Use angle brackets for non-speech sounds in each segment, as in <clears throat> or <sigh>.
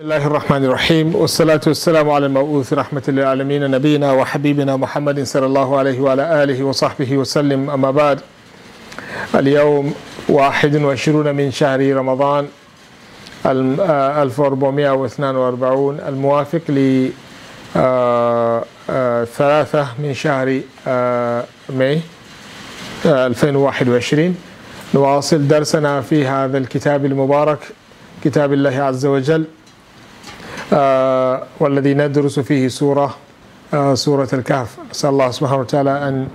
بسم الله الرحمن الرحيم والصلاة والسلام على المبعوث رحمة للعالمين نبينا وحبيبنا محمد صلى الله عليه وعلى آله وصحبه وسلم أما بعد اليوم 21 من شهر رمضان 1442 الموافق ل ثلاثة من شهر ماي 2021 نواصل درسنا في هذا الكتاب المبارك كتاب الله عز وجل والذي ندرس فيه سورة آه سورة الكهف نسأل الله سبحانه وتعالى أن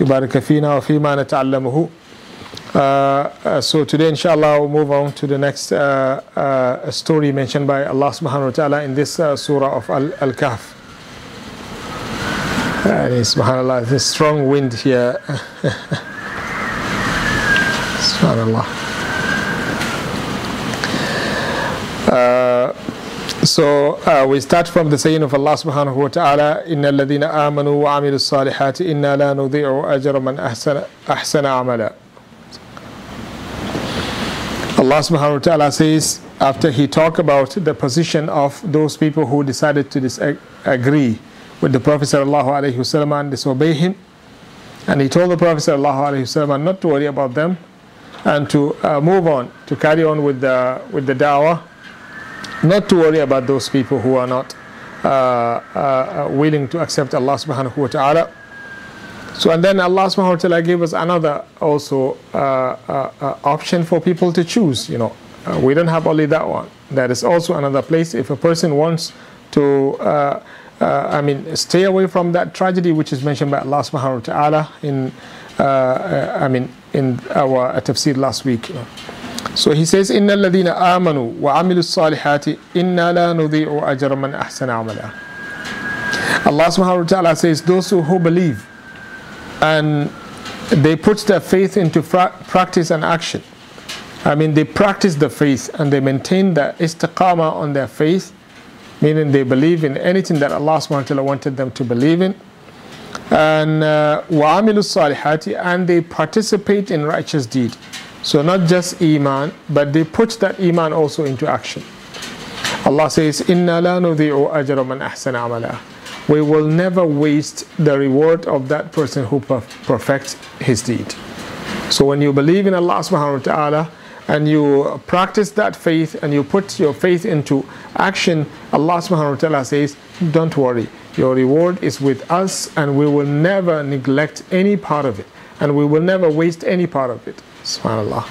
يبارك فينا وفيما نتعلمه uh, so today inshallah we'll move on to the next uh, uh, story mentioned by Allah subhanahu wa ta'ala in this surah of Al-Kahf and subhanallah there's strong wind here subhanallah So uh, we start from the saying of Allah subhanahu wa ta'ala إن الذين آمنوا وعملوا الصالحات إنا لا نضيع أجر من أحسن أحسن عملا Allah subhanahu wa ta'ala says after he talked about the position of those people who decided to disagree with the Prophet sallallahu alaihi wasallam and disobey him and he told the Prophet sallallahu alaihi wasallam not to worry about them and to uh, move on to carry on with the with the da'wah not to worry about those people who are not uh, uh, uh, willing to accept Allah subhanahu wa ta'ala. So, and then Allah subhanahu wa ta'ala gave us another also uh, uh, uh option for people to choose. You know, we don't have only that one. That is also another place. If a person wants to, I mean, stay away from that tragedy which is mentioned by Allah subhanahu wa ta'ala in, I mean, in our tafsir last week. You know. So he says, إن الذين آمنوا وعملوا الصالحات إنا لا نضيع أجر من أحسن عملا. Allah subhanahu wa ta'ala says, those who believe and they put their faith into practice and action. I mean, they practice the faith and they maintain the istiqama on their faith, meaning they believe in anything that Allah subhanahu wa ta'ala wanted them to believe in. And وعملوا الصالحات and they participate in righteous deed. So not just iman, but they put that iman also into action. Allah says, "Inna la nudhi'u ajra man ahsana amala." We will never waste the reward of that person who perfects his deed. So when you believe in Allah subhanahu wa ta'ala and you practice that faith and you put your faith into action, Allah subhanahu wa ta'ala says, Don't worry, your reward is with us and we will never neglect any part of it and we will never waste any part of it. Subhanallah.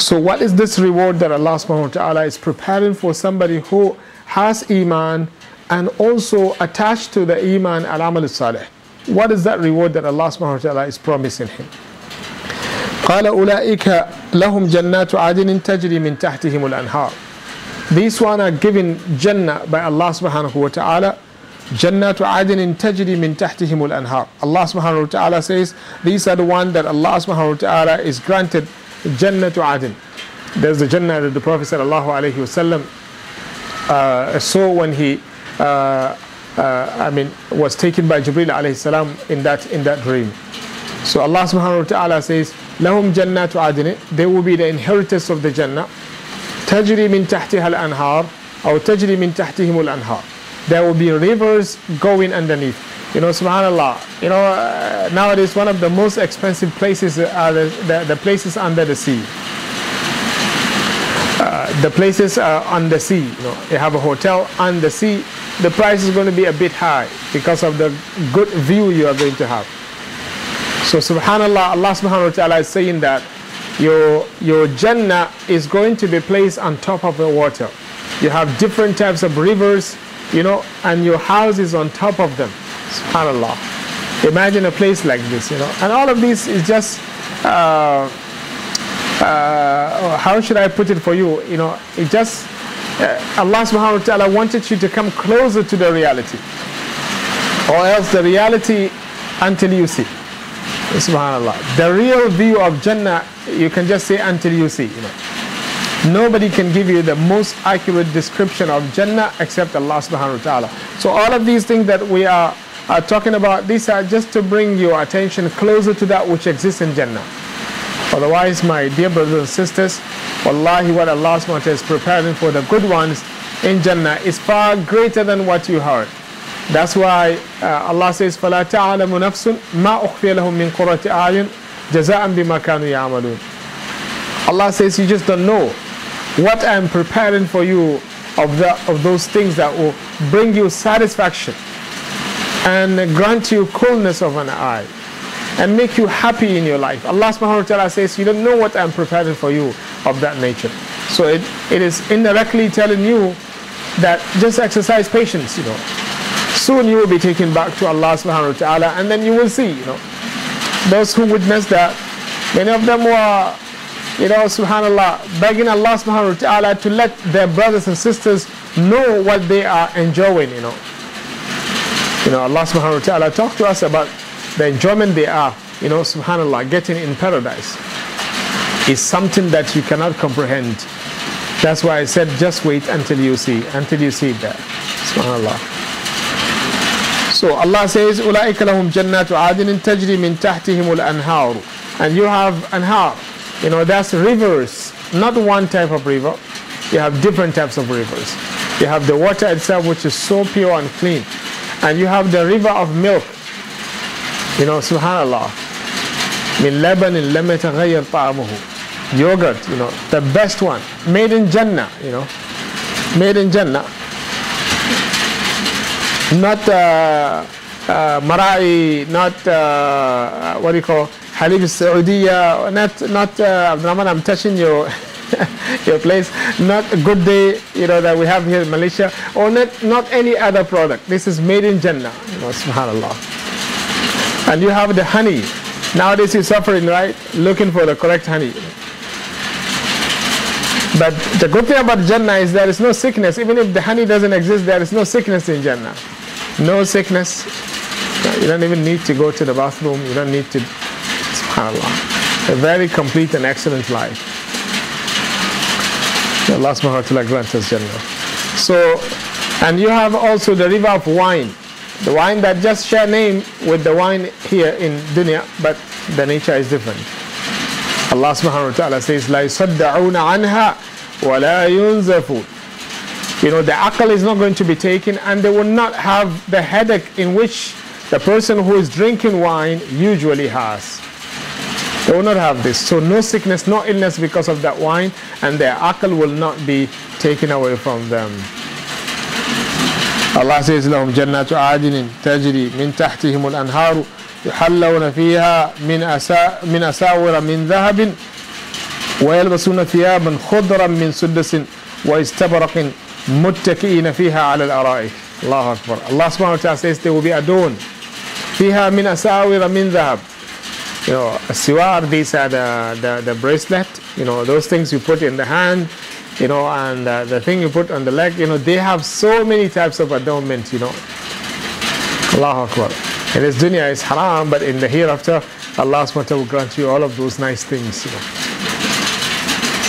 So, what is this reward that Allah subhanahu wa ta'ala is preparing for somebody who has Iman and also attached to the Iman al amal salih? What is that reward that Allah subhanahu wa ta'ala is promising him? قال أولئك لهم جنات عدن تجري من تحتهم الأنهار These one are given Jannah by Allah subhanahu wa ta'ala جنات عدن تجري من تحتهم الأنهار Allah subhanahu wa ta'ala says these are the one that Allah subhanahu wa ta'ala is granted Jannah Adin there's the Jannah that the Prophet sallallahu alayhi wasallam uh, saw when he uh, uh, I mean was taken by Jibril alayhi salam in that in that dream so Allah subhanahu wa ta'ala says لهم جنات عدن they will be the inheritors of the Jannah تجري من تحتها الأنهار أو تجري من تحتهم الأنهار there will be rivers going underneath. You know, subhanAllah, you know, uh, nowadays one of the most expensive places are the, the, the places under the sea. Uh, the places are on the sea. You know, you have a hotel on the sea, the price is going to be a bit high because of the good view you are going to have. So, subhanAllah, Allah subhanahu wa ta'ala is saying that your, your Jannah is going to be placed on top of the water. You have different types of rivers, you know, and your house is on top of them. SubhanAllah. Imagine a place like this, you know. And all of this is just, uh, uh, how should I put it for you? You know, it just, uh, Allah subhanahu wa ta'ala wanted you to come closer to the reality. Or else the reality until you see. SubhanAllah. The real view of Jannah, you can just say until you see, you know. Nobody can give you the most accurate description of Jannah except Allah subhanahu wa ta'ala. So all of these things that we are, are talking about, these are just to bring your attention closer to that which exists in Jannah. Otherwise, my dear brothers and sisters, Wallahi, what Allah subhanahu wa ta'ala is preparing for the good ones in Jannah is far greater than what you heard. That's why uh, Allah says, فَلَا تَعْلَمُ نَفْسٌ مَا أُخْفِيَ لَهُم مِّن قُرَّةِ أَعْيُنٍ جَزَاءً بِمَا كَانُوا يَعْمَلُونَ Allah says, you just don't know what I'm preparing for you of, the, of those things that will bring you satisfaction and grant you coolness of an eye and make you happy in your life. Allah subhanahu wa ta'ala says, You don't know what I'm preparing for you of that nature. So it, it is indirectly telling you that just exercise patience, you know. Soon you will be taken back to Allah subhanahu wa ta'ala and then you will see, you know. Those who witnessed that, many of them were, you know, subhanAllah, begging Allah subhanahu wa ta'ala to let their brothers and sisters know what they are enjoying, you know. You know, Allah subhanahu wa ta'ala talked to us about the enjoyment they are, you know, subhanAllah, getting in paradise is something that you cannot comprehend. That's why I said just wait until you see, until you see that. Subhanallah. So Allah says, أُولَٰئِكَ لَهُمْ جَنَّاتُ عَادٍ تَجْرِي مِن تَحْتِهِمُ الْأَنْهَارُ And you have anhar. you know, that's rivers, not one type of river. You have different types of rivers. You have the water itself, which is so pure and clean. And you have the river of milk. You know subhanallah. Yogurt you know the best one. Made in jannah you know. Made in jannah. Not uh, uh, marai not uh, what do you call halib saudiya not not uh, i'm touching your <laughs> your place, not a Goodday, you know, that we have here in Malaysia, or not, not any other product. This is made in Jannah, you know, subhanAllah. And you have the honey. Nowadays you're suffering, right? Looking for the correct honey. But the good thing about Jannah is there is no sickness. Even if the honey doesn't exist, there is no sickness in Jannah. No sickness. You don't even need to go to the bathroom. You don't need to, subhanAllah. A very complete and excellent life. Allah subhanahu wa ta'ala grant us Jannah. So, and you have also the river of wine. The wine that just share name with the wine here in dunya, but the nature is different. Allah subhanahu wa ta'ala says, لا يصدعون عنها ولا ينزفون. You know, the akal is not going to be taken and they will not have the headache in which the person who is drinking wine usually has. They will not have this. So no sickness, no illness because of that wine, and their akal will not be taken away from them. Allah says لهم جنات عادن تجري من تحتهم الأنهار يحلون فيها من أسا من أساور من ذهب ويلبسون ثيابا خضرا من سدس واستبرق متكئين فيها على الأرائك الله أكبر subhanahu wa ta'ala says they will be adorned فيها من أساور من ذهب you know, siwar, these are the, the, the, bracelet, you know, those things you put in the hand, you know, and uh, the thing you put on the leg, you know, they have so many types of adornment, you know. Allahu Akbar. In this dunya is haram, but in the hereafter, Allah SWT will grant you all of those nice things, you know.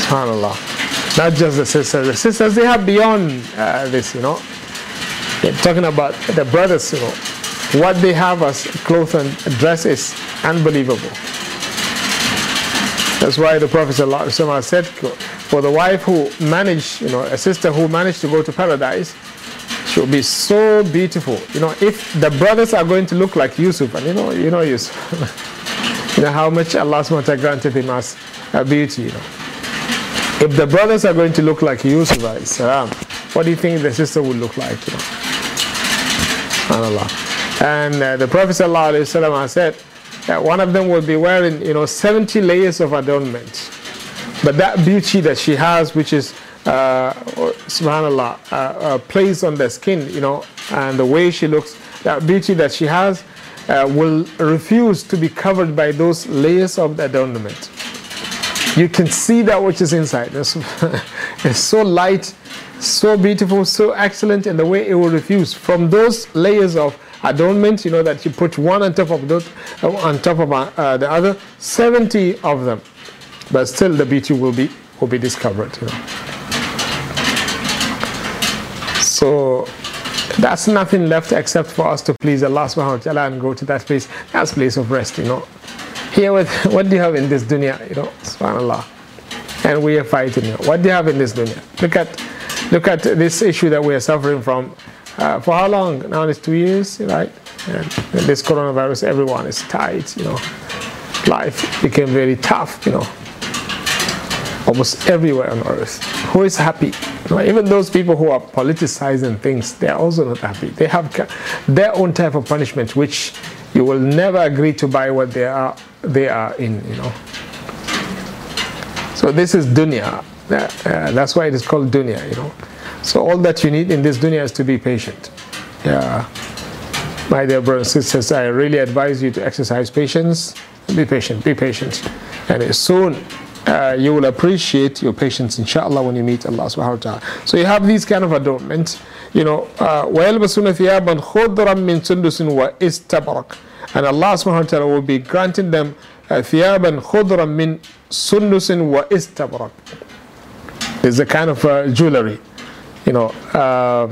SubhanAllah. Not just the sisters. The sisters, they have beyond uh, this, you know. They're talking about the brothers, you know what they have as clothes and dress is unbelievable. That's why the Prophet said, for the wife who managed, you know, a sister who managed to go to paradise, she will be so beautiful. You know, if the brothers are going to look like Yusuf, and you know, you know Yusuf, <laughs> you know how much Allah SWT granted him as a beauty, you know. If the brothers are going to look like Yusuf, what do you think the sister would look like? You know? SubhanAllah. And uh, the Prophet said one of them will be wearing, you know, 70 layers of adornment. But that beauty that she has, which is, uh, subhanAllah, uh, uh, on the skin, you know, and the way she looks, that beauty that she has uh, will refuse to be covered by those layers of the adornment. You can see that which is inside. It's, <laughs> it's so light, so beautiful, so excellent in the way it will refuse from those layers of adornment, you know, that you put one on top of the, on top of uh, the other, 70 of them. But still the beauty will be, will be discovered, you know. So that's nothing left except for us to please Allah subhanahu wa ta'ala and go to that place. That's place of rest, you know. Here with <laughs> what do you have in this dunya, you know, subhanAllah. And we are fighting. What do you have in this dunya? Look at look at this issue that we are suffering from. Uh, for how long? Now it's two years, right? And, this coronavirus, everyone is tight, you know. Life became very tough, you know. Almost everywhere on earth. Who is happy? You know, even those people who are politicizing things, they are also not happy. They have their own type of punishment, which you will never agree to buy what they are they are in, you know. So this is dunya. Uh, that's why it is called dunya, you know. So all that you need in this dunya is to be patient. Yeah. My dear brothers and sisters, I really advise you to exercise patience. Be patient, be patient. And soon uh, you will appreciate your patience, inshallah, when you meet Allah subhanahu wa ta'ala. So you have these kind of adornments. You know, وَيَلْبَسُونَ ثِيَابًا خُضْرًا مِّن سُندُسٍ وَإِسْتَبْرَقٍ And Allah subhanahu wa ta'ala will be granting them ثِيَابًا خُضْرًا مِّن سُندُسٍ وَإِسْتَبْرَقٍ It's a kind of uh, jewelry, you know, uh,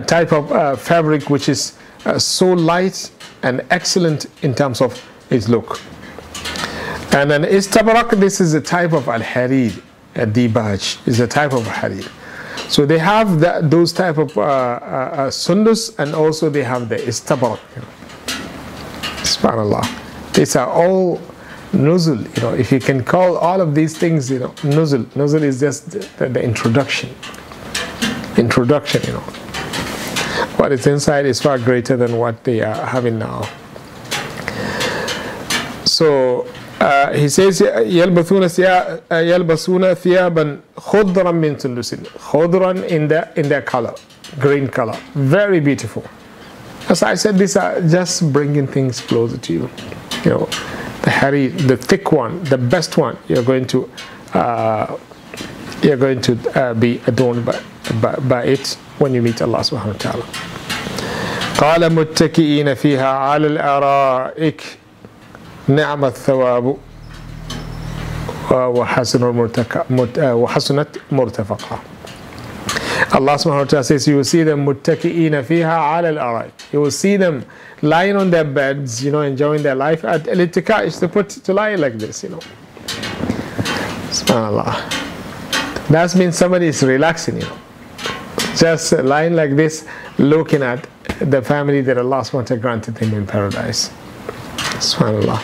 type of uh, fabric which is uh, so light and excellent in terms of its look. And then istabrak, this is a type of al-harir, a dibaj, is a type of harir. So they have that, those type of uh, uh, sundus and also they have the istabrak. You know. Subhanallah. These are all nuzul, you know, if you can call all of these things, you know, nuzul. Nuzul is just the, the introduction Introduction, you know. What is inside is far greater than what they are having now. So uh, he says يلبسون يلبسون ثيابا خضرا من سندس خضرا in the in their color green color very beautiful as I said these are just bringing things closer to you you know the hairy the thick one the best one you're going to uh, you're going to uh, be adorned by, by, by it when you meet Allah subhanahu wa ta'ala قال متكئين فيها على الأرائك نعم الثواب وحسن وحسنت مرتفقة Allah subhanahu wa ta'ala says you will see them متكئين فيها على الأرائك you will see them lying on their beds you know enjoying their life at الاتكاء is to put to lie like this you know subhanallah that means somebody is relaxing you just lying like this looking at the family that Allah ta'ala granted him in paradise subhanallah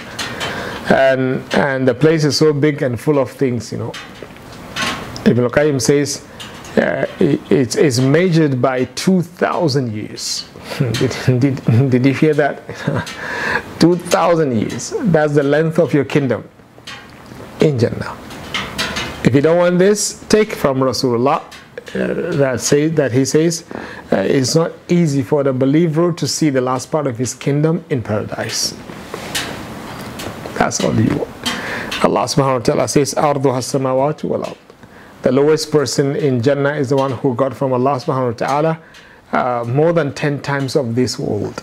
and and the place is so big and full of things you know Ibn Qayyim says uh, it, it's, it's measured by 2,000 years. <laughs> did, did, did you hear that? <laughs> 2,000 years. That's the length of your kingdom in Jannah. If you don't want this, take from Rasulullah uh, that say that he says uh, it's not easy for the believer to see the last part of his kingdom in paradise. That's all you want. Allah subhanahu wa ta'ala says, Arduha samawati wal The lowest person in Jannah is the one who got from Allah subhanahu wa ta'ala uh, more than 10 times of this world.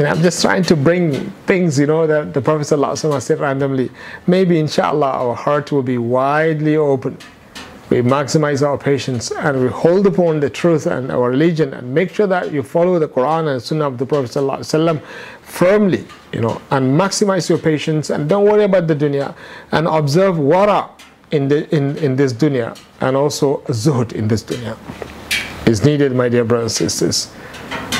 And I'm just trying to bring things, you know, that the Prophet ﷺ said randomly. Maybe, inshallah, our heart will be widely open. We maximize our patience and we hold upon the truth and our religion and make sure that you follow the Quran and Sunnah of the Prophet ﷺ firmly, you know, and maximize your patience and don't worry about the dunya and observe wara in, the, in, in this dunya and also zuhud in this dunya is needed, my dear brothers and sisters.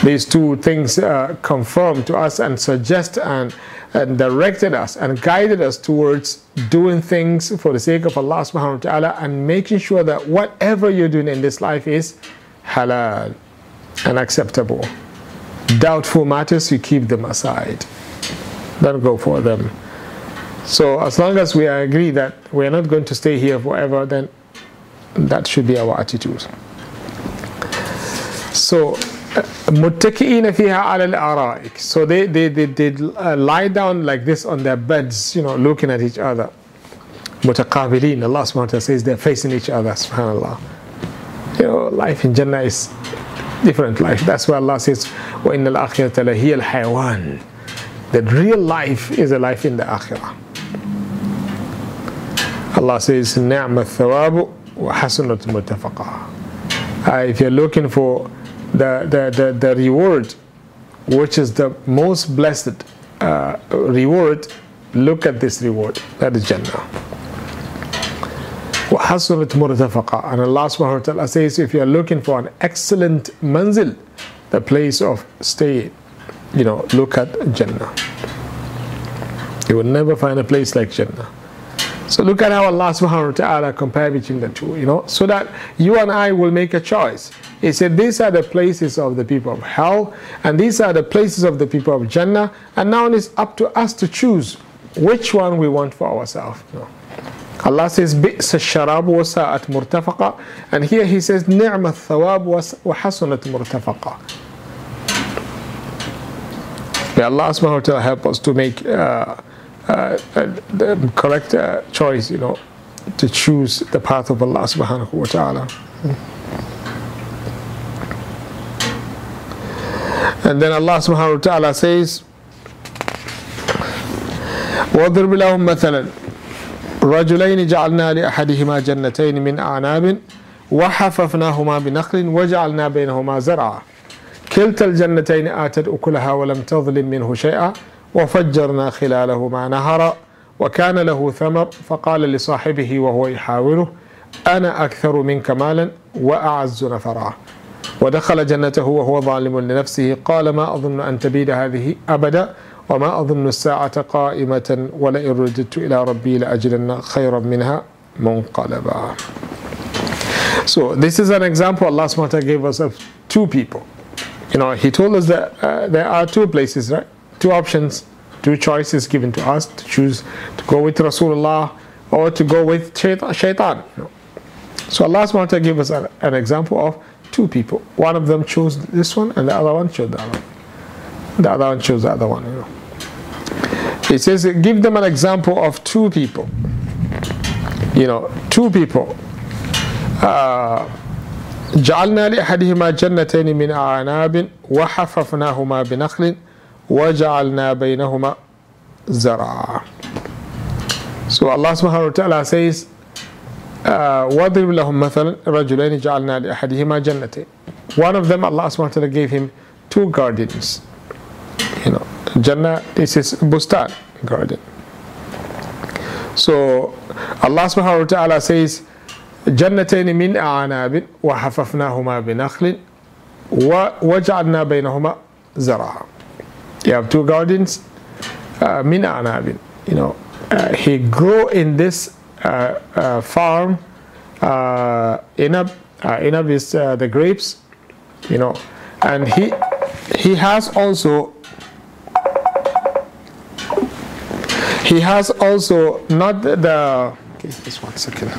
These two things uh, confirm to us and suggest and, and directed us and guided us towards doing things for the sake of Allah subhanahu wa ta'ala and making sure that whatever you're doing in this life is halal and acceptable. Doubtful matters, you keep them aside. Don't go for them. So as long as we agree that we are not going to stay here forever, then that should be our attitude. So متكئين فيها على الأرائك so they, they, they, they uh, lie down like this on their beds you know looking at each other متقابلين Allah subhanahu wa ta'ala says they're facing each other subhanallah you know life in Jannah is different life that's why Allah says وإن الآخرة لهي الحيوان the real life is a life in the akhirah Allah says نعم الثواب وحسنة متفقة uh, if you're looking for the, the, the, the reward, which is the most blessed uh, reward, look at this reward. That is Jannah. وحسنت مرتفقا and Allah subhanahu wa ta'ala says if you are looking for an excellent manzil the place of stay you know look at Jannah you will never find a place like Jannah so look at how Allah subhanahu wa ta'ala compare between the two, you know, so that you and I will make a choice. He said, These are the places of the people of hell, and these are the places of the people of Jannah, and now it's up to us to choose which one we want for ourselves. You know. Allah says, بئس الشراب وساءت مرتفقا and here he says نعم الثواب وحسنت مرتفقا May Allah subhanahu wa ta'ala help us to make uh, uh, the correct uh, choice, you know, to choose the path of Allah subhanahu wa ta'ala. And then Allah subhanahu wa ta'ala says, واضرب لهم مثلا. رجلين جعلنا لأحدهما جنتين من أعناب وحففناهما بنخل وجعلنا بينهما زرعا. كلتا الجنتين آتت أكلها ولم تظلم منه شيئا وفجرنا خلالهما نهرا وكان له ثمر فقال لصاحبه وهو يحاوره أنا أكثر منك مالا وأعز نفرا. ودخل جنته وهو ظالم لنفسه قال ما أظن أن تبيد هذه أبدا وما أظن الساعة قائمة ولئن رددت إلى ربي لأجدن خيرا منها منقلبا So this is an example Allah SWT gave us of two people. You know, He told us that uh, there are two places, right? two options, two choices given to us to choose to go with Rasulullah or to go with shaitan. So Allah SWT gave us an, an, example of two people. One of them chose this one and the other one chose the other one. The other one chose the other one. You know. It says, give them an example of two people. You know, two people. جعلنا لأحدهما جنتين من أعناب وحففناهما بنخل وَجَعَلْنَا بَيْنَهُمَا زَرْعًا So Allah subhanahu wa ta'ala says, وَضِرْبْ لَهُمْ مَثَلًا رَجُلَيْنِ جَعَلْنَا لِأَحَدِهِمَا جَنَّتَيْنِ One of them, Allah subhanahu wa ta'ala gave him two gardens. You know, Jannah, this is Bustan garden. So Allah subhanahu wa ta'ala says, جنتين من أعناب وحففناهما بنخل وجعلنا بينهما زرعا you have two gardens, uh, mina anabin. You know, uh, he grew in this uh, uh farm. Uh, inab, uh, inab is the grapes. You know, and he he has also he has also not the, the okay, just one second.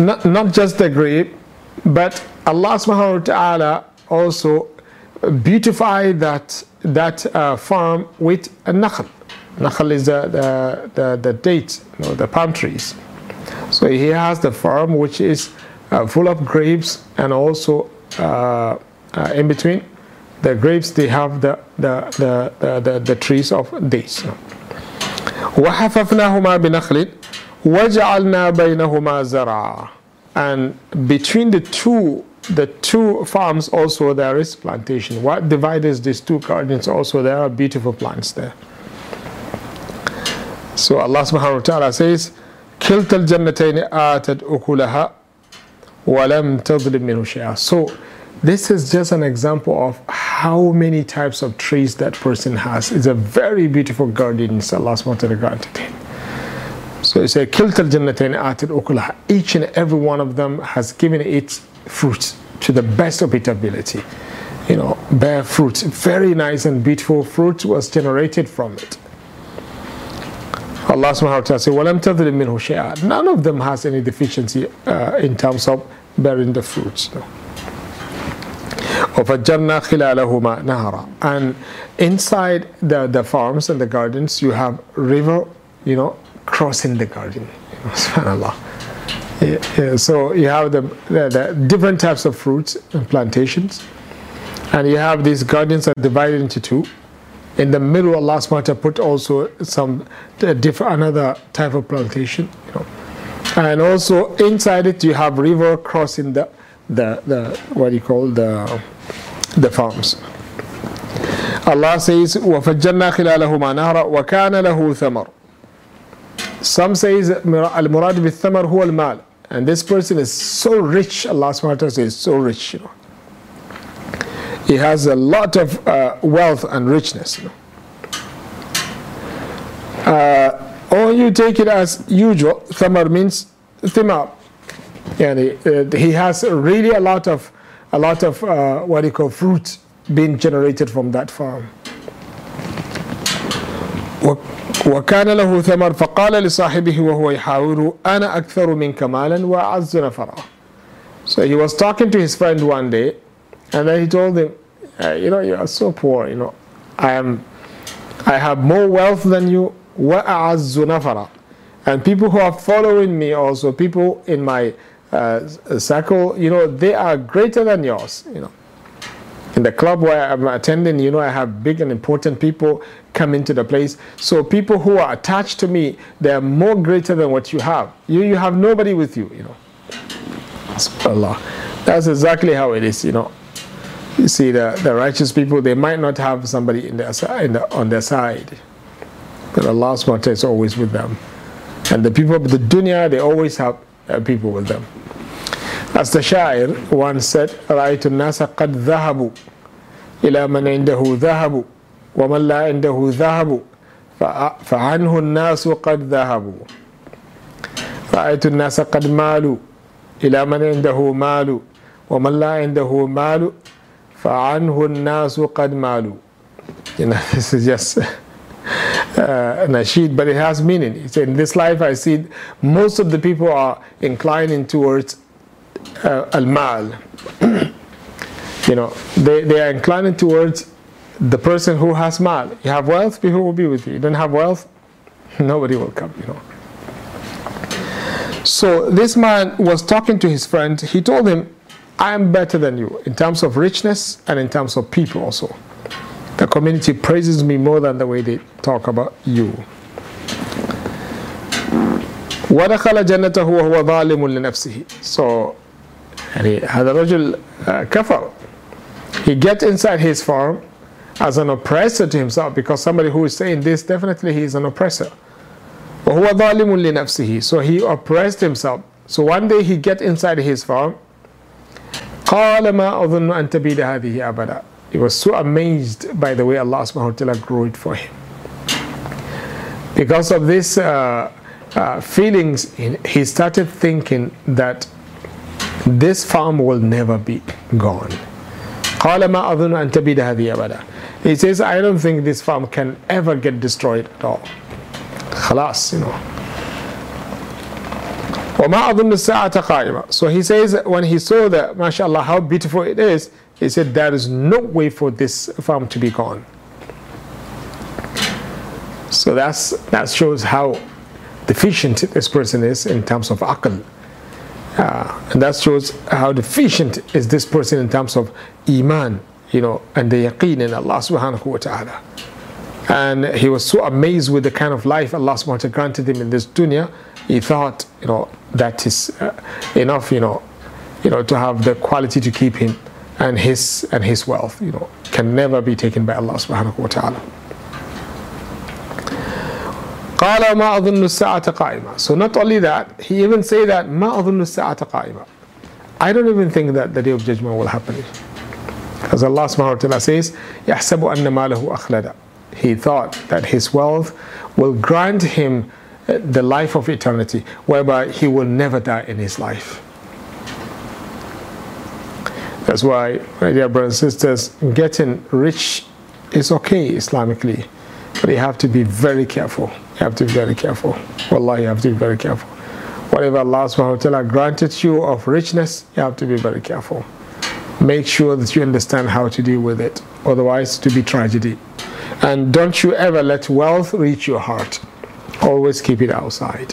not, not just the grape, but Allah subhanahu wa ta'ala also beautified that, that uh, farm with a nakhl. Nakhl is the, the, the, the date, you know, the palm trees. So he has the farm which is uh, full of grapes and also uh, uh in between the grapes they have the, the, the, the, the, the trees of dates. وحففناهما بنخل وَجَعَلْنَا بَيْنَهُمَا زَرْعًا And between the two, the two farms also there is plantation. What divides these two gardens also there are beautiful plants there. So Allah subhanahu wa ta'ala says, كِلْتَ الْجَنَّتَيْنِ آتَتْ أُكُلَهَا وَلَمْ تَظْلِمْ مِنْهُ شَيْئًا So this is just an example of how many types of trees that person has. It's a very beautiful garden Allah subhanahu wa ta'ala granted him. So it says, Kiltal jannatain atil ukulaha. Each and every one of them has given its fruit to the best of its ability. You know, bear fruit. Very nice and beautiful fruit was generated from it. Allah subhanahu wa ta'ala says, وَلَمْ تَظْلِمْ مِنْهُ شَيْئًا None of them has any deficiency uh, in terms of bearing the fruits. No. وَفَجَّرْنَا خِلَالَهُمَا نَهَرًا And inside the, the farms and the gardens, you have river, you know, crossing the garden. <laughs> Subhanallah. Yeah, yeah, so you have the, the, the, different types of fruits and plantations, and you have these gardens are divided into two. In the middle, Allah subhanahu put also some different another type of plantation, you know. and also inside it you have river crossing the the, the what do you call the the farms. Allah says, وَفَجَّرْنَا خِلَالَهُمَا نَهْرًا وَكَانَ لَهُ ثَمَرٌ Some says, al-murad bil-thamar huwa al-mal. and this person is so rich, Allah subhanahu says, so rich, you know. He has a lot of uh, wealth and richness, you know. Uh, or you take it as usual, thamar means thimar. Yani, uh, he has really a lot of, a lot of uh, what you call fruit being generated from that farm. وكان له ثمر فقال لصاحبه وهو يحاوره أنا أكثر منك مالا وأعز نفرا So he was talking to his friend one day and then he told him, you know, you are so poor, you know, I am, I have more wealth than you, وأعز نفرا And people who are following me also, people in my uh, circle, you know, they are greater than yours, you know in the club where I'm attending, you know, I have big and important people come into the place. So people who are attached to me, they're more greater than what you have. You, you have nobody with you, you know. Allah. That's exactly how it is, you know. You see, the, the righteous people, they might not have somebody in their, in the, on their side. But Allah subhanahu is always with them. And the people of the dunya, they always have uh, people with them. As the Shair once said, رأيت الناس قد ذهبوا إلى من عنده ذهب ومن لا عنده ذهب فعنه الناس قد ذهبوا رأيت الناس قد مالوا إلى من عنده مال ومن لا عنده مال فعنه الناس قد مالوا you know <laughs> this is just uh, <laughs> nasheed but it has meaning in this life I see most of the people are inclining towards uh, al-mal. <clears throat> you know, they, they are inclining towards the person who has mal. You have wealth, people will be with you. You don't have wealth, nobody will come, you know. So this man was talking to his friend. He told him, I am better than you in terms of richness and in terms of people also. The community praises me more than the way they talk about you. ودخل جنته وهو ظالم لنفسه so يعني هذا الرجل كفر he gets inside his farm as an oppressor to himself because somebody who is saying this, definitely he is an oppressor. So he oppressed himself. So one day he gets inside his farm. He was so amazed by the way Allah subhanahu wa ta'ala grew it for him. Because of these uh, uh, feelings, he started thinking that this farm will never be gone. قال ما أظن أن تبيد هذه أبدا. He says, I don't think this farm can ever get destroyed at all. خلاص, you know. وما أظن الساعة قائمة. So he says, when he saw that, mashallah, how beautiful it is, he said, there is no way for this farm to be gone. So that's, that shows how deficient this person is in terms of aql. and that shows how deficient is this person in terms of iman, you know, and the yaqeen in Allah subhanahu wa ta'ala. And he was so amazed with the kind of life Allah subhanahu wa ta'ala granted him in this dunya, he thought, you know, that is uh, enough, you know, you know, to have the quality to keep him and his and his wealth, you know, can never be taken by Allah subhanahu wa ta'ala. قال ما أظن الساعة قائمة so not only that he even say that ما أظن الساعة قائمة I don't even think that the day of judgment will happen as Allah subhanahu wa ta'ala says يحسب أن ماله أخلد he thought that his wealth will grant him the life of eternity whereby he will never die in his life that's why my dear brothers and sisters getting rich is okay Islamically but you have to be very careful you have to be very careful. Wallah, you have to be very careful. Whatever Allah subhanahu wa ta'ala granted you of richness, you have to be very careful. Make sure that you understand how to deal with it. Otherwise, to be tragedy. And don't you ever let wealth reach your heart. Always keep it outside.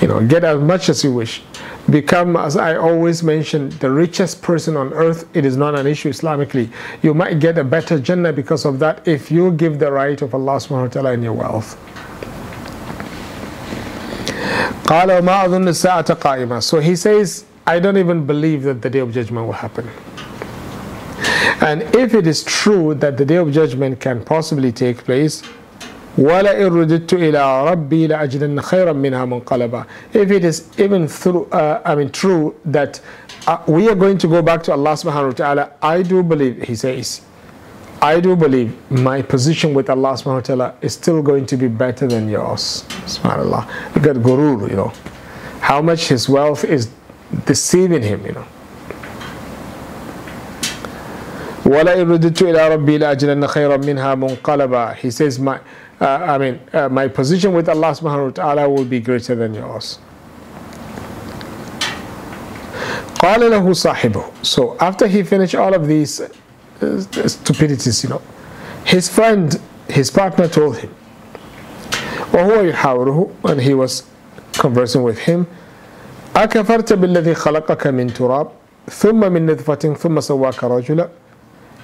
You know, get as much as you wish. Become, as I always mention, the richest person on earth. It is not an issue Islamically. You might get a better Jannah because of that if you give the right of Allah subhanahu wa ta'ala in your wealth. قال وما أظن الساعة قائمة so he says I don't even believe that the day of judgment will happen And if it is true that the day of judgment can possibly take place, وَلَئِن رُدِدْتُ إِلَىٰ رَبِّي لَأَجِدَنَّ خَيْرًا مِنْهَا مُنْقَلَبًا If it is even through, uh, I mean true that uh, we are going to go back to Allah subhanahu wa ta'ala, I do believe, he says, I do believe my position with Allah subhanahu wa ta'ala is still going to be better than yours. Subhanallah. Look at Gurur, you know. How much his wealth is deceiving him, you know. وَلَئِن رُدِدْتُ إِلَىٰ رَبِّي لَأَجْلَنَّ خَيْرًا مِنْهَا مُنْقَلَبًا He says, my, uh, I mean, uh, my position with Allah subhanahu wa ta'ala will be greater than yours. قال له صاحبه So after he finished all of these uh, stupidities, you know, his friend, his partner told him, وهو يحاوره when he was conversing with him أكفرت بالذي خلقك من تراب ثم من نطفة ثم سواك رجلا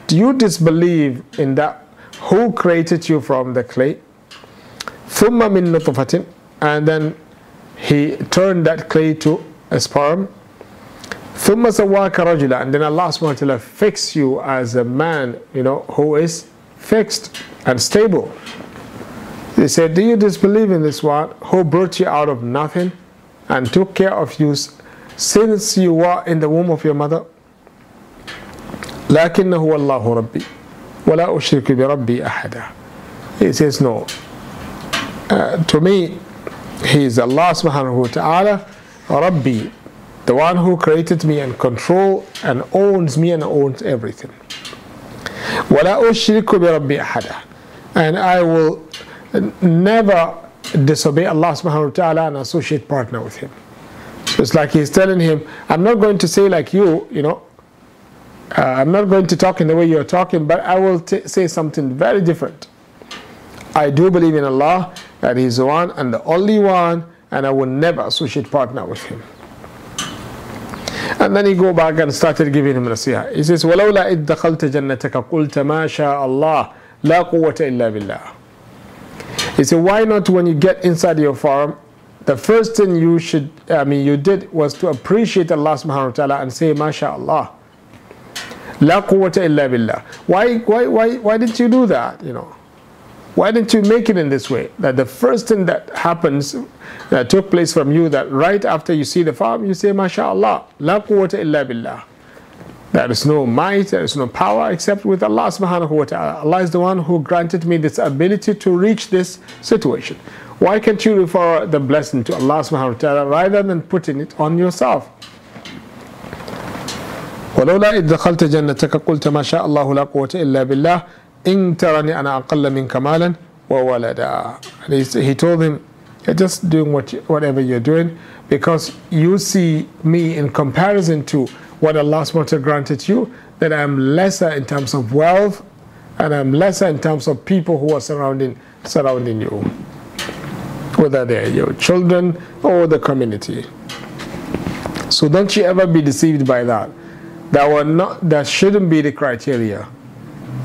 Do you disbelieve in that who created you from the clay ثم من نطفة and then he turned that clay to a sperm ثم سواك رجلا and then Allah subhanahu wa ta'ala fix you as a man you know who is fixed and stable they said do you disbelieve in this one who brought you out of nothing and took care of you since you were in the womb of your mother لكنه الله ربي ولا أشرك بربي أحدا he says no uh, to me he is Allah subhanahu wa ta'ala Rabbi the one who created me and control and owns me and owns everything ولا أشرك بربي أحدا and I will never disobey Allah subhanahu wa ta'ala and associate partner with him so it's like he's telling him I'm not going to say like you you know uh, I'm not going to talk in the way you're talking but I will say something very different I do believe in Allah that He's the one and the only one and I will never associate partner with Him and then he go back and started giving him nasiha. He says, وَلَوْلَا إِذْ دَخَلْتَ جَنَّتَكَ قُلْتَ مَا شَاءَ اللَّهِ لَا قُوَّةَ إِلَّا بِاللَّهِ He said, why not when you get inside your farm, the first thing you should, I mean, you did was to appreciate Allah subhanahu wa ta'ala and say, MashaAllah. La quwwata illa billah. Why, why, why, why didn't you do that? You know, why didn't you make it in this way? That the first thing that happens, that took place from you, that right after you see the farm, you say, MashaAllah, La quwwata illa billah. There is no might, there is no power except with Allah subhanahu wa ta'ala. Allah is the one who granted me this ability to reach this situation. Why can't you refer the blessing to Allah subhanahu wa ta'ala rather than putting it on yourself? ولولا إذ دخلت جنتك قلت ما شاء الله لا قوة إلا بالله إن ترني أنا أقل منك مالا وولدا and he, he told him you're just doing what you, whatever you're doing because you see me in comparison to what Allah SWT granted you that I'm lesser in terms of wealth and I'm lesser in terms of people who are surrounding surrounding you whether they're your children or the community so don't you ever be deceived by that that were not that shouldn't be the criteria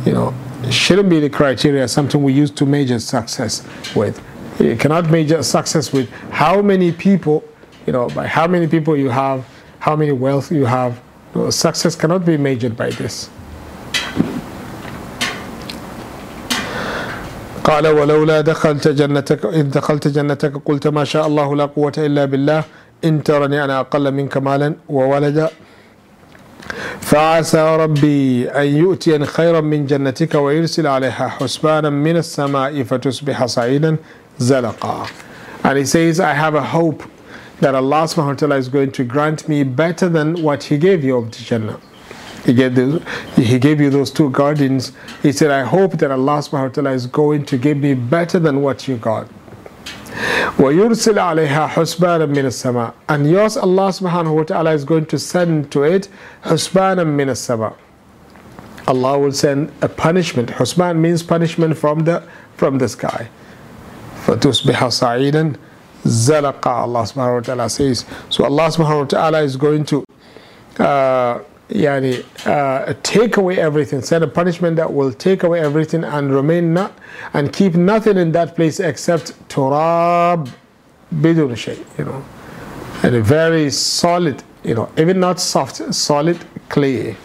you know shouldn't be the criteria something we use to measure success with you cannot measure success with how many people you know by how many people you have how many wealth you have success cannot be measured by this قال ولولا دخلت جنتك إذ دخلت جنتك قلت ما شاء الله لا قوة إلا بالله إن ترني أنا أقل منك مالا وولدا فعسى ربي أن يؤتين خيرا من جنتك ويرسل عليها حسبانا من السماء فتصبح صعيدا زلقا and he says I have a hope that Allah subhanahu wa ta'ala is going to grant me better than what he gave you of the Jannah he gave, the, he gave you those two gardens he said I hope that Allah subhanahu wa ta'ala is going to give me better than what you got ويرسل عليها حسبانا من السماء and yours Allah subhanahu wa ta'ala is going to send to it حسبانا من السماء Allah will send a punishment حسبان means punishment from the from the sky فتصبح صعيدا زلقا Allah subhanahu wa ta'ala says so Allah subhanahu wa ta'ala is going to uh, yani, uh, take away everything, send a punishment that will take away everything and remain not and keep nothing in that place except turab bidun shay, you know, and a very solid, you know, even not soft, solid clay.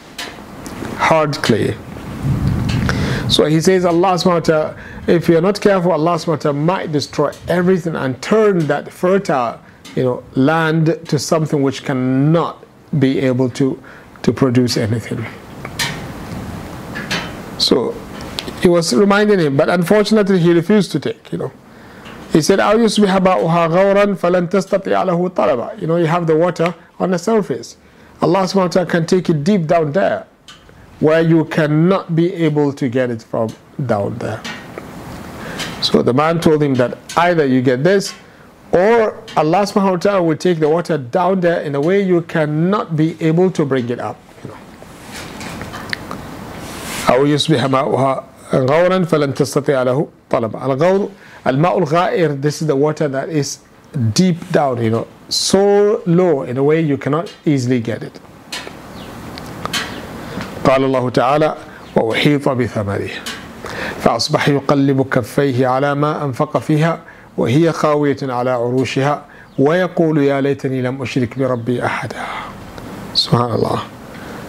hard clay. So he says, Allah subhanahu if you're not careful, Allah subhanahu might destroy everything and turn that fertile you know, land to something which cannot be able to, to produce anything. So he was reminding him, but unfortunately he refused to take, you know. He said, أو يصبح ماؤها غورا فلن تستطيع له طلبا. You know, you have the water on the surface. Allah subhanahu wa ta'ala can take it deep down there where you cannot be able to get it from down there. So the man told him that either you get this or Allah subhanahu wa ta'ala will take the water down there in a way you cannot be able to bring it up. You know. أو يصبح ماؤها غورا فلن تستطيع له طلبا الغور الماء الغائر this is the water that is deep down you know so low in a way you cannot easily get it قال الله تعالى وأحيط بثمره فأصبح يقلب كفيه على ما أنفق فيها وهي خاوية على عروشها ويقول يا ليتني لم أشرك بربي أحدا سبحان الله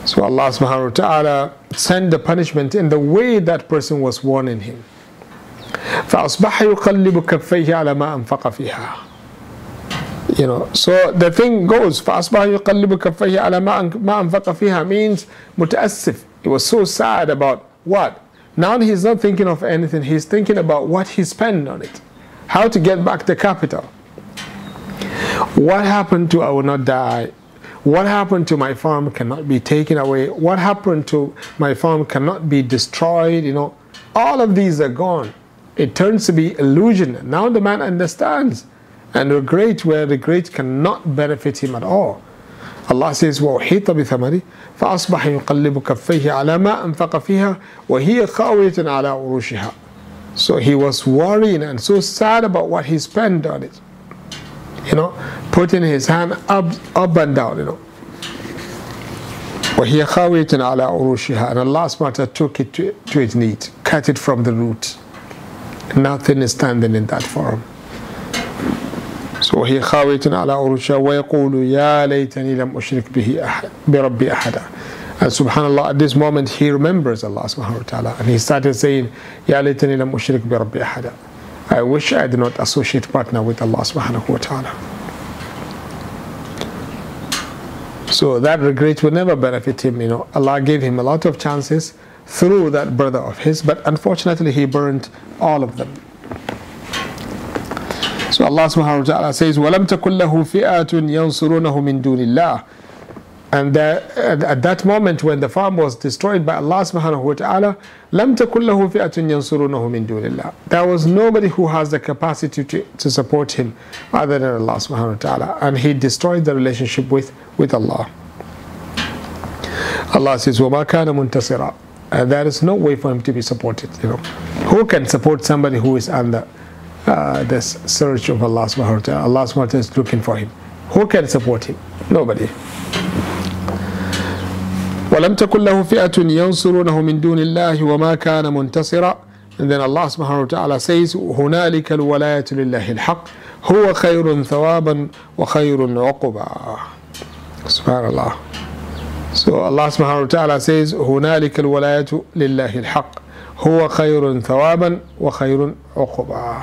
So Allah subhanahu wa ta'ala sent the punishment in the way that person was warning him. فأصبح يقلب كفيه على ما أنفق فيها. You know, so the thing goes فأصبح يقلب كفيه على ما أنفق فيها means متأسف. He was so sad about what? Now he's not thinking of anything. He's thinking about what he spent on it. How to get back the capital. What happened to I will not die? What happened to my farm cannot be taken away. What happened to my farm cannot be destroyed. You know, all of these are gone. It turns to be illusion. Now the man understands and regret where the great cannot benefit him at all. Allah says وأحيط بثمره فأصبح يقلب كفيه على ما أنفق فيها وهي خاوية على عروشها so he was worrying and so sad about what he spent on it. You know, putting his hand up, up and down, you know. وهي خاوية على عروشها and Allah SWT took it to, to its need, cut it from the root. Nothing is standing in that form. So وهي خاوية على عروشها ويقول يا ليتني لم أشرك به أحد بربي أحدا and subhanAllah, at this moment he remembers Allah subhanahu wa ta'ala and he started saying, Ya litani lam ushrik bi rabbi ahada. I wish I did not associate partner with Allah subhanahu wa ta'ala. So that regret will never benefit him, you know. Allah gave him a lot of chances through that brother of his, but unfortunately he burned all of them. So Allah subhanahu wa ta'ala says, وَلَمْ تَكُنْ لَهُ فِئَةٌ يَنْصُرُونَهُ مِن دُونِ اللَّهِ and that, at that moment when the farm was destroyed by Allah subhanahu wa ta'ala, لم تكن له فئة ينصرونه من دون الله. There was nobody who has the capacity to, to support him other than Allah subhanahu wa ta'ala. And he destroyed the relationship with, with Allah. Allah says, وَمَا كَانَ مُنْتَصِرًا and there is no way for him to be supported. You know, who can support somebody who is under uh, this search of Allah subhanahu wa ta'ala? Allah subhanahu wa ta'ala is looking for him. Who can support him? Nobody. ولم تكن له فئة ينصرونه من دون الله وما كان منتصرا. and then Allah subhanahu wa ta'ala says هنالك الولاية لله الحق. هو خير ثوابا وخير عقبا. سبحان الله So Allah subhanahu wa ta'ala says هنالك الولاية لله الحق. هو خير ثوابا وخير عقبا.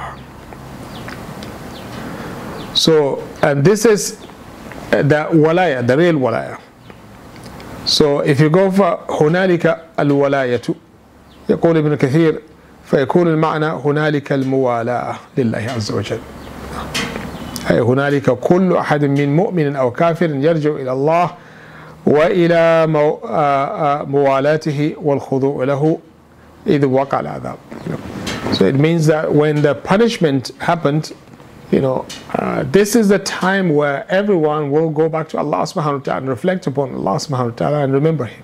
So and this is the walaya, the real walaya. So if you go for هنالك الولاية يقول ابن كثير فيكون المعنى هنالك الموالاة لله عز وجل أي هنالك كل أحد من مؤمن أو كافر يرجع إلى الله وإلى موالاته والخضوع له إذ وقع العذاب So it means that when the punishment happened you know, uh, this is the time where everyone will go back to Allah subhanahu wa ta'ala and reflect upon Allah subhanahu wa ta'ala and remember Him.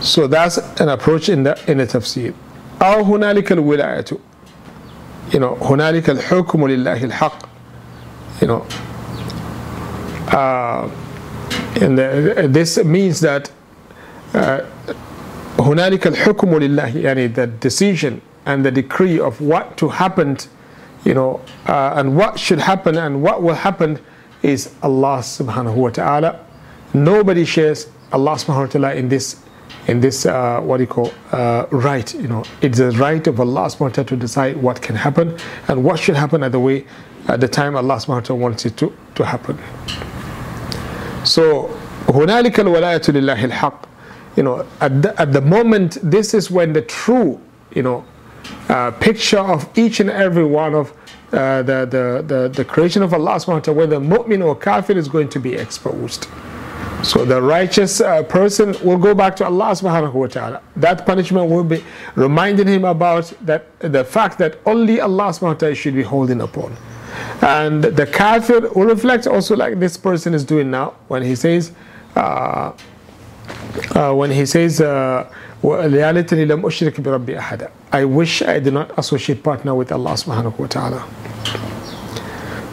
So that's an approach in the in the tafsir. أو هنالك الولاية you know هنالك الحكم لله الحق you know uh, and the, this means that uh, هنالك الحكم لله يعني the decision and the decree of what to happen, you know, uh, and what should happen and what will happen is Allah subhanahu wa ta'ala. Nobody shares Allah subhanahu wa ta'ala in this in this uh, what do you call uh, right you know it's the right of Allah subhanahu wa ta'ala to decide what can happen and what should happen at the way at the time Allah subhanahu wa ta'ala wants it to, to happen so هنالك الولاية لله الحق you know at the, at the moment this is when the true you know uh, picture of each and every one of uh, the, the, the, the creation of Allah subhanahu wa ta'ala whether mu'min or kafir is going to be exposed so the righteous uh, person will go back to Allah subhanahu wa ta'ala. That punishment will be reminding him about that the fact that only Allah subhanahu wa ta'ala should be holding upon. And the kafir will reflect also like this person is doing now when he says, uh, when he says, uh, I wish I did not associate partner with Allah subhanahu wa ta'ala.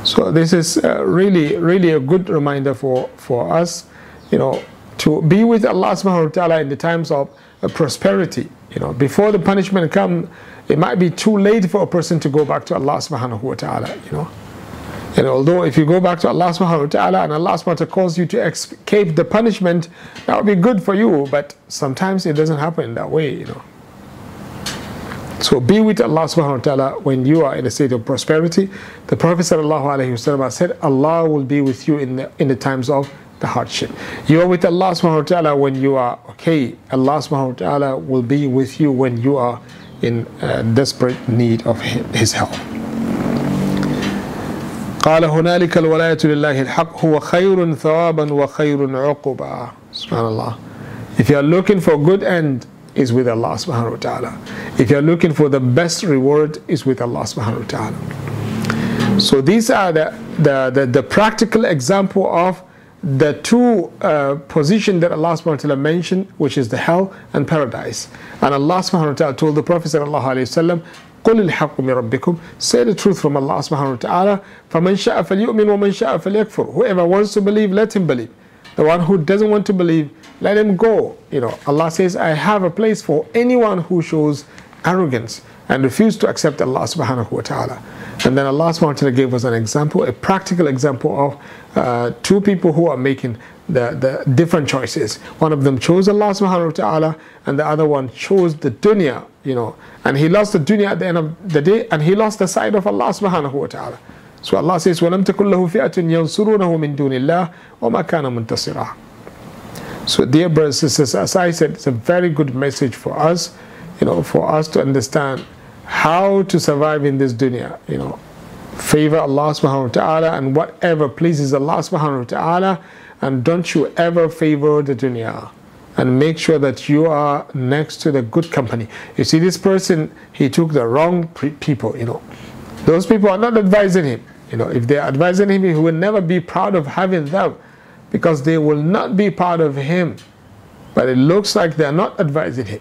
So this is uh, really, really a good reminder for, for us you know, to be with Allah subhanahu wa ta'ala in the times of uh, prosperity. You know, before the punishment come, it might be too late for a person to go back to Allah subhanahu wa ta'ala, you know. And although if you go back to Allah subhanahu wa ta'ala and Allah subhanahu wa ta'ala calls you to escape the punishment, that would be good for you, but sometimes it doesn't happen that way, you know. So be with Allah subhanahu wa ta'ala when you are in a state of prosperity. The Prophet sallallahu said, Allah will be with you in the, in the times of the hardship. You are with Allah subhanahu wa ta'ala when you are okay. Allah subhanahu wa ta'ala will be with you when you are in uh, desperate need of His help. قال هنالك الولاية لله الحق هو خير ثوابا وخير عقبا سبحان الله If you are looking for good end is with Allah subhanahu wa ta'ala. If you are looking for the best reward is with Allah subhanahu wa ta'ala. So these are the, the, the, the practical example of the two uh, positions that Allah subhanahu wa ta'ala mentioned, which is the hell and paradise. And Allah subhanahu wa ta'ala told the Prophet sallallahu alayhi wa sallam, قل الحق من ربكم say the truth from Allah subhanahu wa ta'ala فمن شاء فليؤمن ومن شاء فليكفر whoever wants to believe let him believe the one who doesn't want to believe let him go you know Allah says I have a place for anyone who shows arrogance and refuse to accept Allah subhanahu wa ta'ala and then Allah subhanahu wa ta'ala gave us an example a practical example of uh, two people who are making the, the different choices. One of them chose Allah subhanahu wa ta'ala and the other one chose the dunya, you know. And he lost the dunya at the end of the day and he lost the side of Allah subhanahu wa ta'ala. So Allah says, وَلَمْ تَكُنْ لَهُ فِئَةٌ يَنْصُرُونَهُ مِن دُونِ اللَّهِ وَمَا كَانَ مُنْتَصِرًا So dear brothers and sisters, as I said, it's a very good message for us, you know, for us to understand how to survive in this dunya, you know. Favor Allah subhanahu wa ta'ala and whatever pleases Allah subhanahu wa ta'ala and don't you ever favor the dunya. And make sure that you are next to the good company. You see this person he took the wrong people you know. Those people are not advising him. You know if they're advising him he will never be proud of having them because they will not be part of him. But it looks like they're not advising him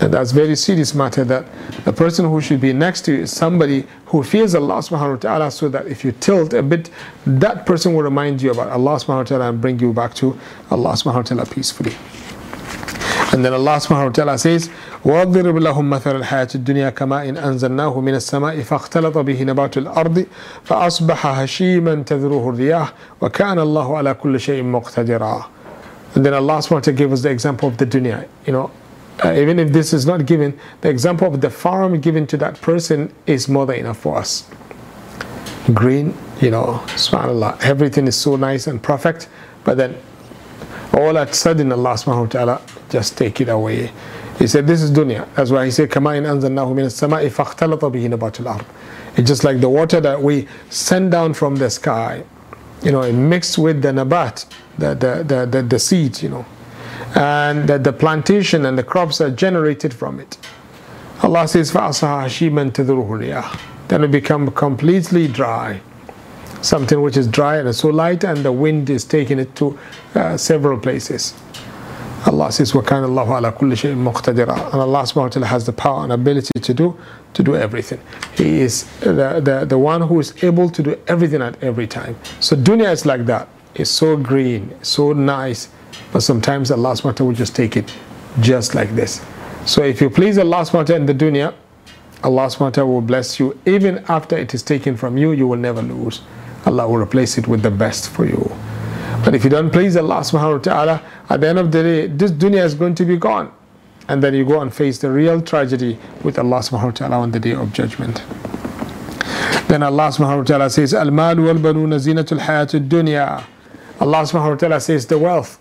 and that's very serious matter that the person who should be next to you is somebody who fears Allah subhanahu wa ta'ala so that if you tilt a bit, that person will remind you about Allah subhanahu wa ta'ala and bring you back to Allah subhanahu wa ta'ala peacefully. And then Allah subhanahu wa ta'ala says, وَاضْرِبْ لَهُمْ مَثَلَ الْحَيَاةِ الدُّنْيَا كَمَاءٍ أَنزَلْنَاهُ مِنَ السَّمَاءِ فَاخْتَلَطَ بِهِ نَبَاتُ الْأَرْضِ فَأَصْبَحَ هَشِيمًا تَذْرُهُ الرِّيَاحُ وَكَانَ اللَّهُ عَلَى كُلِّ شَيْءٍ مُقْتَدِرًا And then Allah subhanahu wa ta'ala gave us the example of the dunya. You know, uh, even if this is not given, the example of the farm given to that person is more than enough for us. Green, you know, subhanAllah, everything is so nice and perfect, but then all at sudden Allah subhanahu wa ta'ala just take it away. He said, This is dunya. That's why he said, Kama in fakhtalata bihi nabatul ard. It's just like the water that we send down from the sky. You know, it mixed with the nabat, the, the, the, the, the seeds, you know and that the plantation and the crops are generated from it. Allah says, فَأَصَهَا هَشِيمًا تَذُرُهُ Then it becomes completely dry. Something which is dry and so light and the wind is taking it to uh, several places. Allah says, وَكَانَ اللَّهُ عَلَى كُلِّ شَيْءٍ مُقْتَدِرًا And Allah subhanahu wa ta'ala has the power and ability to do to do everything. He is the, the, the one who is able to do everything at every time. So dunya is like that. It's so green, so nice, but sometimes Allah wa will just take it just like this. So if you please Allah wa in the dunya, Allah ta'ala will bless you. Even after it is taken from you, you will never lose. Allah will replace it with the best for you. But if you don't please Allah subhanahu wa ta'ala, at the end of the day, this dunya is going to be gone. And then you go and face the real tragedy with Allah subhanahu wa ta'ala on the day of judgment. Then Allah subhanahu wa ta'ala says, Al-mal wal banuna zinatul hayatul dunya. Allah subhanahu wa ta'ala says the wealth,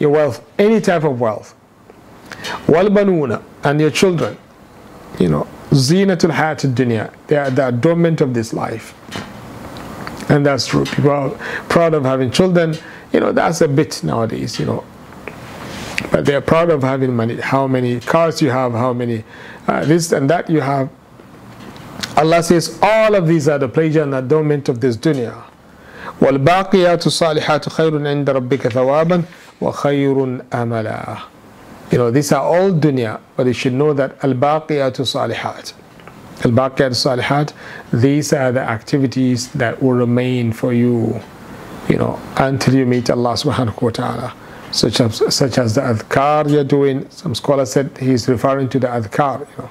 your wealth, any type of wealth. Wal banuna and your children, you know, zinatul hayatul dunya. They are the adornment of this life. And that's true. People are proud of having children. You know, that's a bit nowadays, you know. But they're proud of having money, how many cars you have, how many uh, this and that you have. Allah says, all of these are the pleasure and adornment of this dunya. والباقيات الصالحات خير عند ربك ثوابا وخير أملا You know, these are all dunya, but you should know that al-baqiyatu salihat. Al-baqiyatu salihat, these are the activities that will remain for you, you know, until you meet Allah subhanahu wa ta'ala. Such as, such as the adhkar you're doing. Some scholars said he's referring to the adhkar, you know.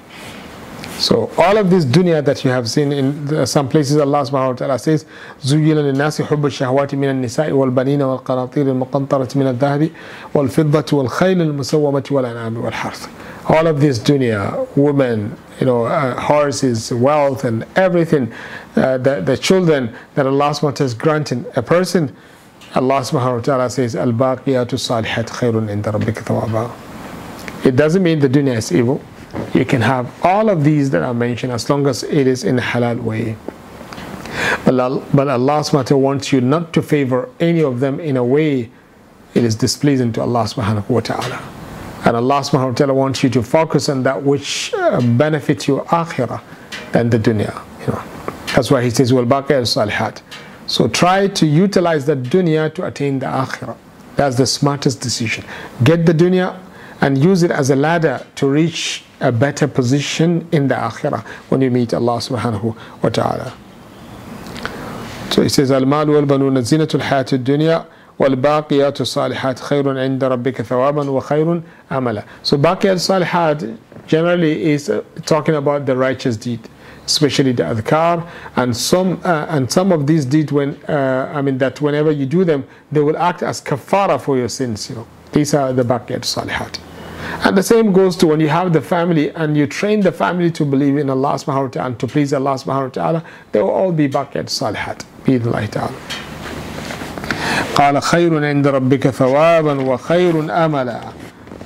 So all of this dunya that you have seen in the, some places Allah subhanahu wa ta'ala says زُيِّنَ لِلنَّاسِ حُبُّ الشَّهَوَاتِ مِنَ النِّسَاءِ وَالْبَنِينَ وَالْقَنَاطِيرِ الْمُقَنطَرَةِ مِنَ الذَّهَبِ وَالْفِضَّةِ وَالْخَيْلِ الْمُسَوَّمَةِ وَالْأَنْعَامِ وَالْحَرْثِ All of this dunya, women, you know, uh, horses, wealth and everything, uh, the, the children that Allah subhanahu wa ta'ala is granting a person, Allah subhanahu wa ta'ala says, الْبَاقِيَاتُ الصَّالِحَاتِ خَيْرٌ عِنْدَ رَبِّكَ ثَوَابًا It doesn't mean the dunya is evil. You can have all of these that are mentioned as long as it is in a halal way. But, but Allah subhanahu wants you not to favor any of them in a way it is displeasing to Allah subhanahu wa ta'ala. And Allah subhanahu wa ta'ala wants you to focus on that which uh, benefits your akhirah than the dunya. You know. That's why he says, Wal salihat. So try to utilize the dunya to attain the akhirah. That's the smartest decision. Get the dunya and use it as a ladder to reach a better position in the akhirah when you meet Allah subhanahu wa ta'ala. So he says, Al-mal wal-banun zinatul hayat dunya والباقيات الصالحات خير عند ربك ثوابا وخير amala. So baqiyat salihat generally is uh, talking about the righteous deed, especially the adhkar and some uh, and some of these deeds when uh, I mean that whenever you do them they will act as kafara for your sins. You know these are the baqiyat salihat. And the same goes to when you have the family and you train the family to believe in Allah subhanahu wa ta'ala and to please Allah subhanahu wa ta'ala, they will all be baqiyat salihat. بإذن ta'ala. قال خير عند ربك ثوابا وخير أملا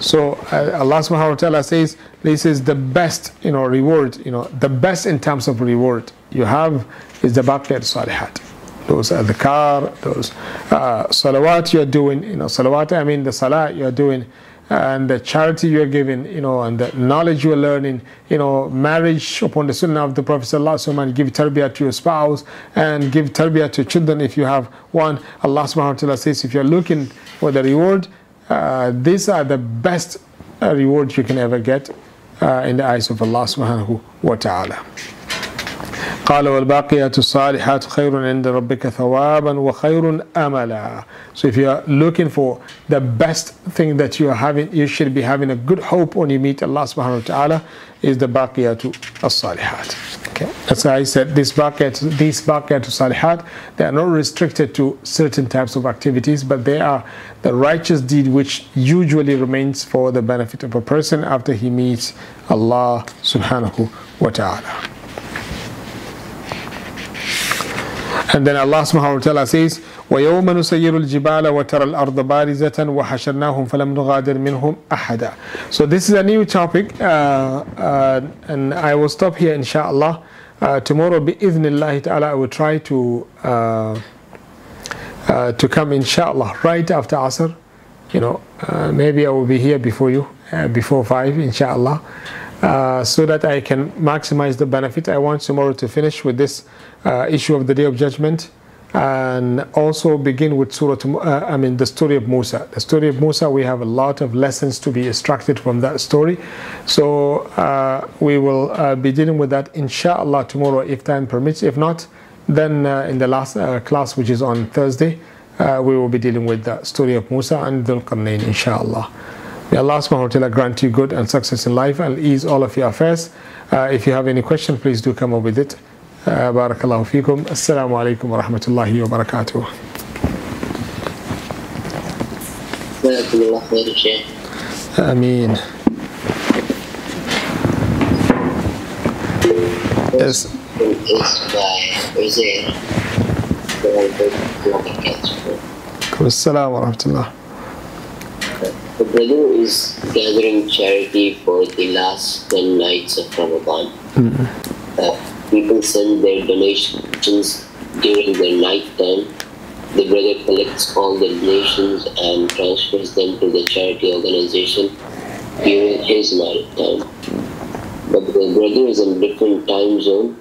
so uh, Allah subhanahu wa ta'ala says this is the best you know reward you know the best in terms of reward you have is the baqiyat salihat those adhkar those uh, salawat you're doing you know salawat I mean the salah you're doing and the charity you are giving, you know, and the knowledge you are learning, you know, marriage upon the sunnah of the Prophet Sallallahu and give tarbiyah to your spouse and give tarbiyah to children if you have one. Allah subhanahu wa ta'ala says if you're looking for the reward, uh, these are the best uh, rewards you can ever get uh, in the eyes of Allah subhanahu wa ta'ala. قال والباقيات الصالحات خير عند ربك ثوابا وخير أملا So if you are looking for the best thing that you are having, you should be having a good hope when you meet Allah subhanahu wa ta'ala is the baqiyatu as-salihat. Okay. That's why I said this baqiyat, these baqiyatu salihat, they are not restricted to certain types of activities, but they are the righteous deed which usually remains for the benefit of a person after he meets Allah subhanahu wa ta'ala. And then Allah subhanahu wa ta'ala says, وَيَوْمَ نُسَيِّرُ الْجِبَالَ وَتَرَى الْأَرْضَ بَارِزَةً وَحَشَرْنَاهُمْ فَلَمْ نُغَادِرْ مِنْهُمْ أَحَدًا So this is a new topic uh, uh, and I will stop here inshallah. Uh, tomorrow bi-idhnillahi ta'ala I will try to uh, uh, to come inshallah right after Asr. You know, uh, maybe I will be here before you, before 5 inshallah. Uh, so that I can maximize the benefit. I want tomorrow to finish with this uh, issue of the Day of Judgment and also begin with Surah, uh, I mean the story of Musa. The story of Musa, we have a lot of lessons to be extracted from that story. So uh, we will uh, be dealing with that inshallah tomorrow if time permits. If not, then in the last class, which is on Thursday, we will be dealing with the story of Musa and Dhul Qarnayn inshallah. May Allah subhanahu wa ta'ala grant you good and success in life and ease all of your affairs. Uh, if you have any question, please do come up with it. بارك الله فيكم. السلام عليكم ورحمة الله وبركاته. الله أمين. السلام ورحمة الله. The brother is gathering charity for the last 10 nights of Ramadan. Mm -hmm. People send their donations during the night time. The brother collects all the donations and transfers them to the charity organization during his night time. But the brother is in different time zone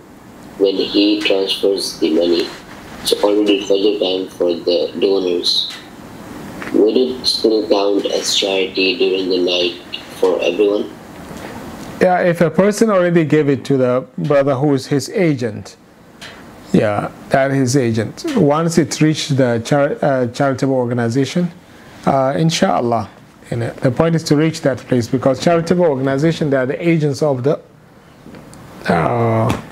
when he transfers the money. It's already Fajr time for the donors. Would it still count as charity during the night for everyone? Yeah, if a person already gave it to the brother who is his agent, yeah, that is his agent. Once it reached the char- uh, charitable organization, uh, inshallah, the point is to reach that place because charitable organization they are the agents of the. Uh,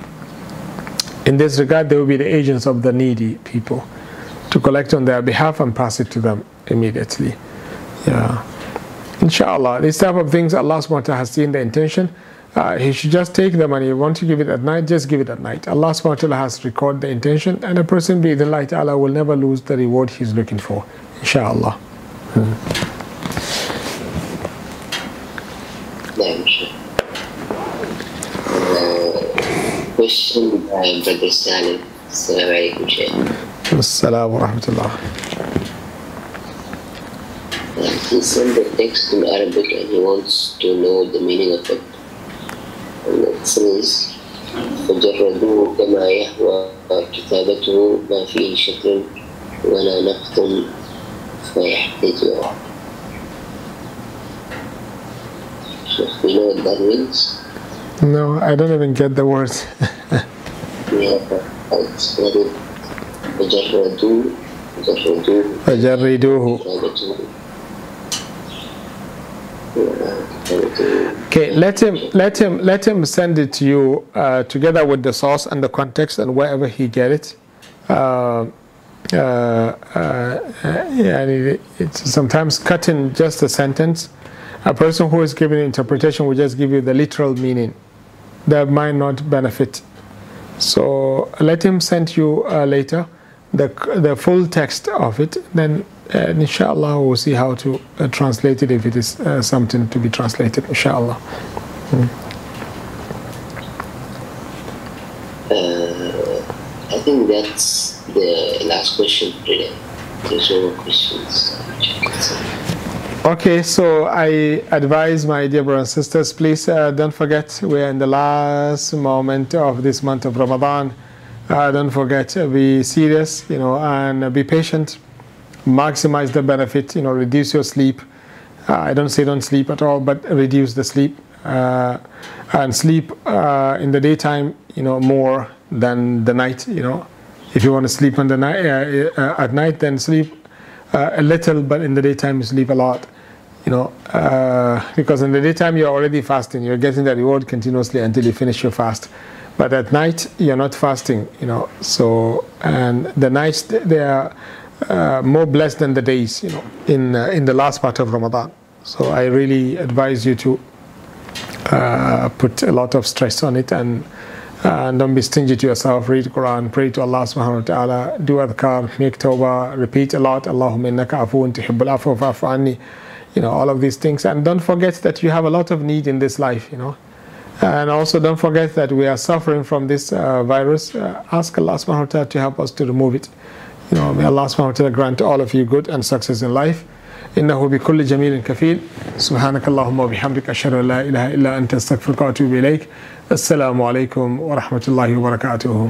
in this regard, they will be the agents of the needy people to collect on their behalf and pass it to them immediately. Yeah. Inshallah, these type of things Allah subhanahu wa ta'ala has seen the intention. Uh, he should just take the money. Want to give it at night, just give it at night. Allah subhanahu wa ta'ala has recorded the intention, and a person be the light Allah will never lose the reward he's looking for. Inshallah. Question by Brother Salim. Assalamu alaikum, Shaykh. Assalamu alaikum He sent the text in Arabic and he wants to know the meaning of it. And it says, فجردوه كما يهوى كتابته ما فيه شكل ولا نقط فيحتجر. So, you know what that means? No, I don't even get the words. <laughs> Yeah, it's very فجردوه فجردوه فجردوه. Okay, let him let him let him send it to you uh, together with the source and the context and wherever he get it. Uh, uh, uh yeah, it, it's sometimes cutting just a sentence. A person who is giving interpretation will just give you the literal meaning. That might not benefit. So let him send you uh, later the the full text of it. Then uh, inshallah we'll see how to uh, translate it if it is uh, something to be translated. Inshallah. Uh, I think that's the last question today. There's no more questions. Okay, so I advise my dear brothers and sisters, please uh, don't forget we're in the last moment of this month of Ramadan. Uh, don't forget, uh, be serious, you know, and uh, be patient. Maximize the benefit, you know, reduce your sleep. Uh, I don't say don't sleep at all, but reduce the sleep uh, and sleep uh, in the daytime, you know, more than the night. You know, if you want to sleep on the night uh, uh, at night, then sleep a little, but in the daytime you sleep a lot. You know, because in the daytime you're already fasting, you're getting the reward continuously until you finish your fast. But at night you're not fasting. You know, so and the nights they are uh, more blessed than the days. You know, in uh, in the last part of Ramadan. So I really advise you to uh, put a lot of stress on it and and don't be stingy to yourself. Read Quran, pray to Allah subhanahu wa ta'ala, do adhkar, make tawbah, repeat a lot. Allahumma innaka afuun tuhibbul afwa fa'fu anni. You know, all of these things. And don't forget that you have a lot of need in this life, you know. And also don't forget that we are suffering from this uh, virus. Uh, ask Allah subhanahu wa ta'ala to help us to remove it. You know, may Allah subhanahu wa ta'ala grant all of you good and success in life. إنه بكل جميل كفيل سبحانك اللهم وبحمدك أشهد أن لا إله إلا أنت أستغفرك وأتوب إليك السلام عليكم ورحمة الله وبركاته